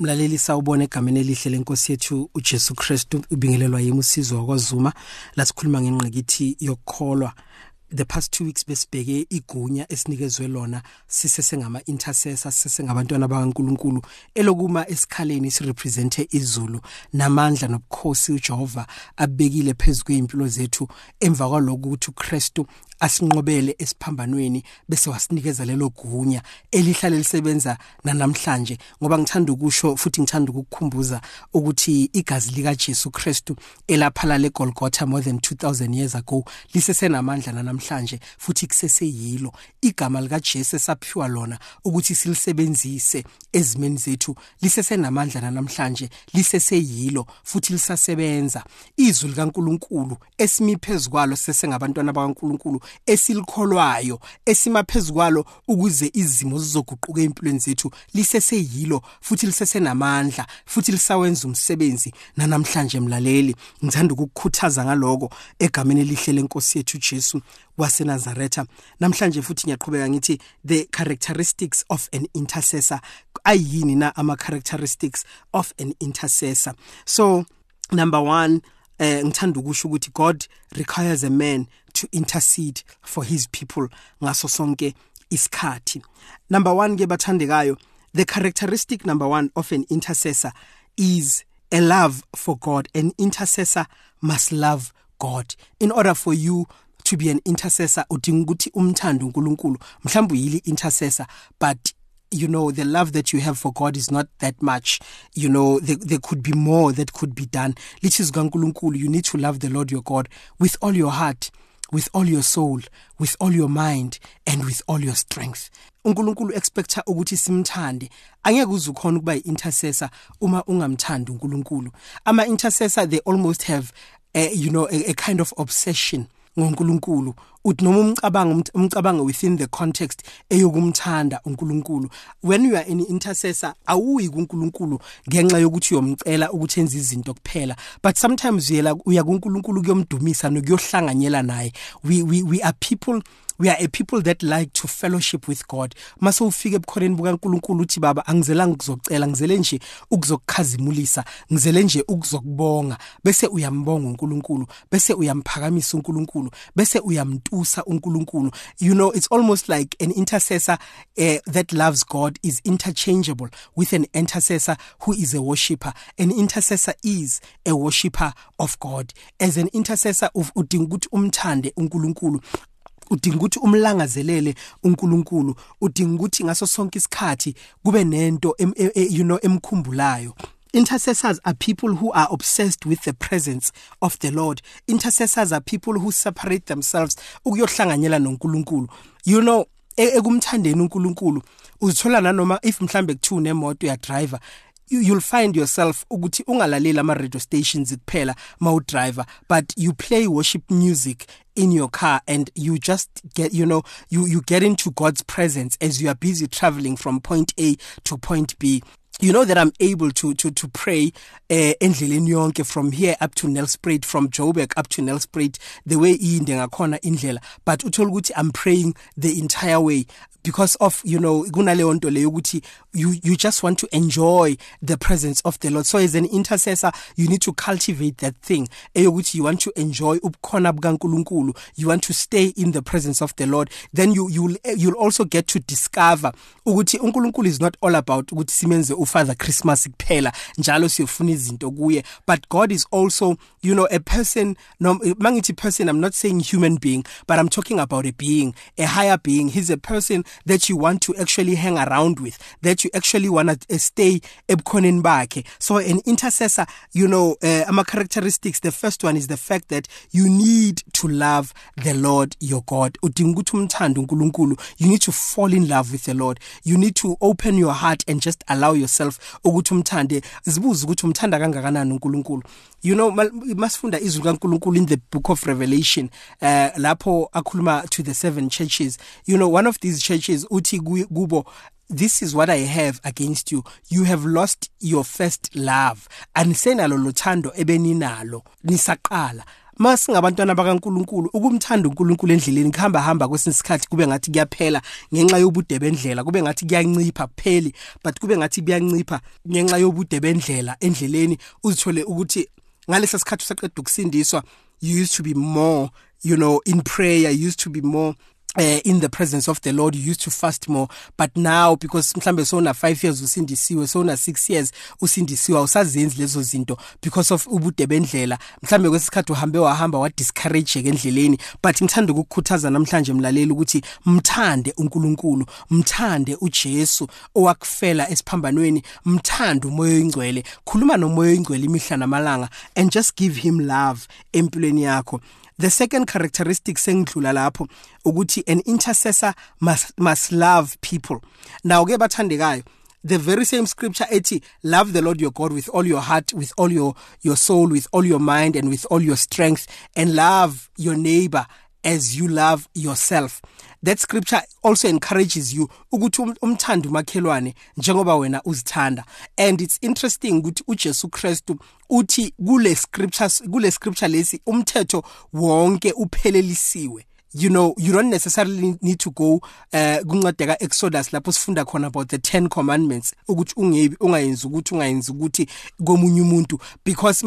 mlaleli sawubona egameni elihle lenkosi yethu uJesu Kristu ubingelelwa yimi usizo wakwazuma. La sikhuluma ngengqikithi yokukholwa. The past 2 weeks besibheke igunya esinikezwe lona sise sengama intercessors sise ngabantwana bakaNkuluNkulu elokuma esikhaleni sirepresente izulu. Namandla nobukhosi uJehova abekile phezulu kweimpilo zethu emva kwalokho ukuthi uKristu asinqobele esiphambanweni bese wasinikeza lelo gunya elihlale lisebenza namhlanje ngoba ngithanda ukusho futhi ngithanda ukukukhumbuza ukuthi igazi lika Jesu Kristu elaphala leGolgotha more than 2000 years ago lisesenamandla namhlanje futhi kuseseyilo. Igama lika Jesu saphiwa lona ukuthi silisebenzise ezimeni zethu lisesenamandla namhlanje liseseyilo futhi lisasebenza. Izwi likaNkuluNkulu esimi phezukwalo sesengabantwana bakaNkuluNkulu esilikholwayo esimaphezulu ukuze izimo zizoguquka empilweni zethu liseseyilo futhi lisesenamandla futhi lisawenza umsebenzi nanamhlanje emlaleli ngithanda ukukukhuthaza ngaloko egameni elihle lenkosi yethu Jesu waseNazaretha. Namhlanje futhi ngiyaqhubeka ngithi the characteristics of an intercessor ayini na ama characteristics of an intercessor? So number 1 eh ngithanda ukusho ukuthi God requires a man to intercede for his people ngaso sonke isikhathi. Number 1 ke bathandekayo the characteristic number 1 of an intercessor is a love for God. An intercessor must love God. In order for you to be an intercessor udinga ukuthi umthando uNkulunkulu. Mhlawumbe uyili intercessor but you know the love that you have for God is not that much. You know there, there could be more that could be done. Lithi zikaNkulunkulu you need to love the Lord your God with all your heart with all your soul with all your mind and with all your strength. uNkulunkulu expecta ukuthi simthande. Angeke uzukhona ukuba intercessor uma ungamthandi uNkulunkulu. Ama intercessor they almost have a, you know a, a kind of obsession ngoNkulunkulu uthi noma umcabango umcabango within the context eyokumthanda uNkulunkulu. When you are an intercessor awuyi kuNkulunkulu ngenxa yokuthi uyomcela ukuthi enze izinto kuphela. But sometimes uyela uya kuNkulunkulu kuyomdumisa nokuyohlanganyela naye. We we we are people we are a people that like to fellowship with God. Mase ufike ebukhoneni bukaNkulunkulu uthi baba angizelanga ukuzocela ngizele nje ukuzokukhazimulisa ngizele nje ukuzokubonga. Bese uyambonga uNkulunkulu bese uyamphakamisa uNkulunkulu bese uyamtusa uNkulunkulu. You know it's almost like an intercessor uh, that loves God is interchangeable with an intercessor who is a worshipper. An intercessor is a worshipper of God. As an intercessor udinga ukuthi umthande uNkulunkulu udinga ukuthi umlangazelele uNkulunkulu udinga ukuthi ngaso sonke isikhathi kube nento you know emkhumbulayo Intercessors are people who are obsessed with the presence of the Lord. Intercessors are people who separate themselves ukuyohlanganyela noNkulunkulu. You know, ekumthandeni uNkulunkulu uzithola nanoma if mhlambe kuthiwa nemoto ya driver you'll find yourself ukuthi ungalaleli ama radio stations kuphela mawu driver but you play worship music in your car and you just get you know you you get into God's presence as you are busy traveling from point A to point B. You know that I'm able to to to pray eh endleleni yonke from here up to Nelspruit from Joburg up to Nelspruit the way inde ngakhona indlela but uthola ukuthi I'm praying the entire way because of you know kunaleyo nto leyo ukuthi you you just want to enjoy the presence of the Lord. So as an intercessor you need to cultivate that thing eyokuthi you want to enjoy ubukhona bukaNkuluNkulu. You want to stay in the presence of the Lord. Then you you'll you'll also get to discover ukuthi uNkulunkulu is not all about ukuthi simenze ufather Christmas kuphela njalo siyofuna izinto kuye. But God is also you know a person no mangithi person I'm not saying human being but I'm talking about a being a higher being. He's a person that you want to actually hang around with that you actually want to uh, stay ebukhoneni bakhe. So an intercessor you know uh, ama characteristics the first one is the fact that you need to love the Lord your God. You need to fall in love with the Lord. You need to open your heart and just allow yourself you know masifunda izwi kaNkulunkulu in the book of revelation uh, lapho to the seven churches. You know one of these churches uthi kubo this is what i have against you. You have lost your first love. Anisenalo lothando ebeninalo nisaqala. Masingabantwana bakaNkuluNkulu ukumthanda uNkulunkulu endleleni kuhamba hamba kwesinye isikhathi kube ngathi kuyaphela ngenxa yobude bendlela kube ngathi kuyancipha kupheli but kube ngathi kuyancipha ngenxa yobude bendlela endleleni. Uzithole ukuthi ngalesa sikhathi usaqeda ukusindiswa you used to be more you know in prayer you used to be more uh, in the presence of the Lord you used to fast more. But now because mhlambe sona 5 years usindisiwe sona 6 years usindisiwe usazenzi lezo zinto because of ubude bendlela. Mhlambe kwesikhathi uhambe wahamba wa discourage endleleni. But ngithanda ukukukhuthaza namhlanje mlaleli ukuthi mthande uNkulunkulu mthande uJesu owakufela esiphambanweni mthande umoya oyingcwele khuluma nomoya oyingcwele imihla namalanga and just give him love empilweni yakho. The second characteristic sengidlula lapho ukuthi an intercessor must must love people. Now ke bathandekayo the very same scripture ethi love the lord your god with all your heart with all your your soul with all your mind and with all your strength and love your neighbor as you love yourself. That scripture also encourages you ukuthi um, umthanda umakhelwane njengoba wena uzithanda. And it's interesting ukuthi uJesu Kristu uthi kule scriptures kule scripture lesi umthetho wonke uphelelisiwe. You know you don't necessarily need to go uh kuncedeka Exodus lapho sifunda khona about the 10 commandments ukuthi ungebi ungayenzi ukuthi ungayenzi ukuthi komunye umuntu. Because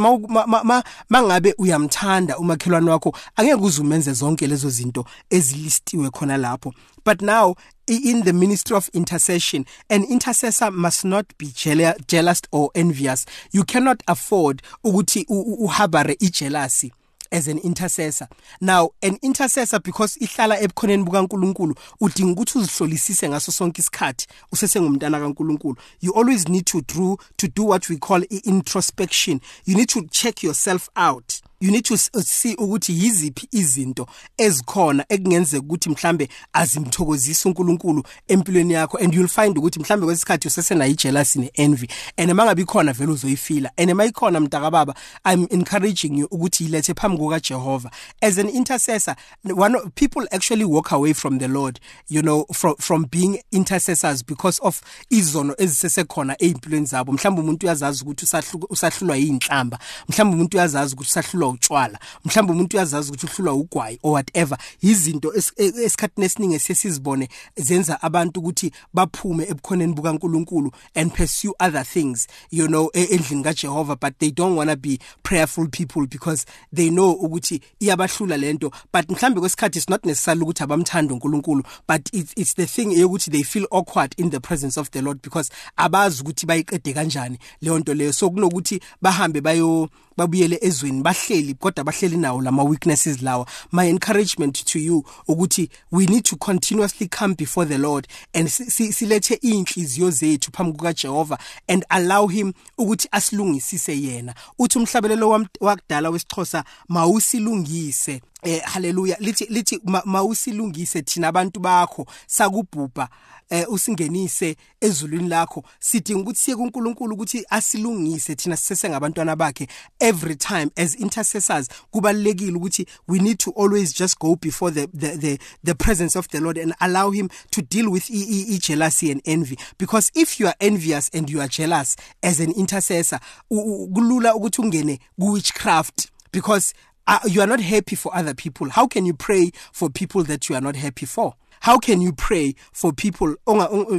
mangabe uyamthanda umakhelwane wakho angeke uzumenze zonke lezo zinto ezilistiwe khona lapho. But now in the ministry of intercession an intercessor must not be jealous or envious. You cannot afford ukuthi uhabare ijealousy. As an intercessor. Now an intercessor because ihlala ebukhoneni bukaNkuluNkulu udinga ukuthi uzihlolisise ngaso sonke isikhathi usesengumntana kaNkuluNkulu. You always need to do to do what we call introspection you need to check yourself out you need to see ukuthi yiziphi izinto ezikhona ekungenzeka ukuthi mhlambe azimthokozisa uNkulunkulu empilweni yakho and you'll find ukuthi mhlambe kwesikhathi usesena jealousy ne envy and mangabe khona vele uzoyifila and mayikhona mntaka baba i'm encouraging you ukuthi ilethe phambi kuka Jehova as an intercessor one of, people actually walk away from the Lord you know from from being intercessors because of izono ezisesekhona ezimpilweni zabo. Mhlawumbe umuntu uyazazi ukuthi usahlulwa yinhlamba. Mhlawumbe umuntu uyazazi ukuthi usahlulwa utshwala mhlawumbe umuntu uyazazi ukuthi uhlulwa ugwayi or whatever. Izinto esikhathini esiningi sesizibone zenza abantu ukuthi baphume ebukhoneni bukaNkuluNkulu and pursue other things you know endlini kaJehova but they don't want to be prayerful people because they know ukuthi iyabahlula lento but mhlambe kwesikhathi it's not necessarily ukuthi abamthanda uNkulunkulu but it's, it's the thing yokuthi they feel awkward in the presence of the Lord because abazi ukuthi bayiqede kanjani leyo nto leyo. So kunokuthi bahambe bayo babuyele ezweni bahleli kodwa bahleli nawo lama weaknesses lawa. My encouragement to you ukuthi we need to continuously come before the Lord and silethe inhliziyo zethu phambi kuka Jehova and allow him ukuthi asilungisise yena. Uthi umhlabelelo wakudala wesixhosa mawusilungise. Eh haleluya. Lithi lithi mawusilungise thina abantu bakho sakubhubha eh usingenise ezulwini lakho. Sidinga ukuthi siye kuNkulunkulu ukuthi asilungise thina sisese ngabantwana bakhe every time as intercessors. Kubalekile ukuthi we need to always just go before the the the, the presence of the Lord and allow him to deal with e, e, e jealousy and envy. Because if you are envious and you are jealous as an intercessor kulula ukuthi ungene ku witchcraft because uh, you are not happy for other people. How can you pray for people that you are not happy for? How can you pray for people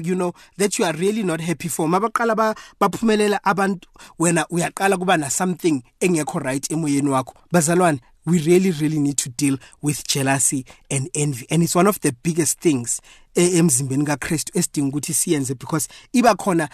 you know that you are really not happy for? Mabaqala baphumelela abantu wena uyaqala kuba na something engekho right emoyeni wakho. Bazalwane we really really need to deal with jealousy and envy. And it's one of the biggest things eh, siyenze because iba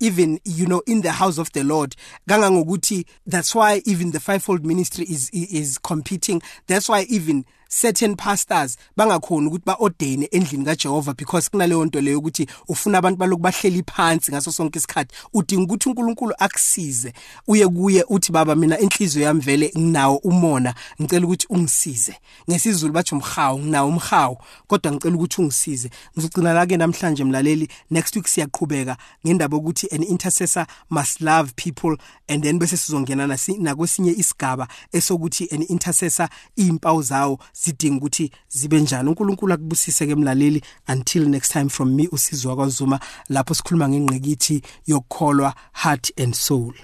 even you know in the house of the Lord. Kangangokuthi that's why even the fivefold ministry is is competing. That's why even certain pastors bangakhona ukuthi baordain endlini kaJehova because kunaleyo nto leyo ukuthi ufuna abantu baloku bahleli phansi ngaso sonke isikhathi. Udinga ukuthi uNkulunkulu akusize uye kuye uthi baba mina inhliziyo yami vele nginawo umona ngicela ukuthi ungisize. Ngesizulu bathi umhawu nginawo umhawu kodwa ngicela ukuthi ungisize. Ngizogcina la ke namhlanje mlaleli next week siyaqhubeka ngendaba ukuthi an intercessor must love people and then bese sizongena nakwesinye isigaba esokuthi an intercessor impawu zawo zidinga ukuthi zibe njani. uNkulunkulu akubusise ke mlaleli until next time from me usizwa kwaZuma lapho sikhuluma ngengqikithi yokukholwa heart and soul.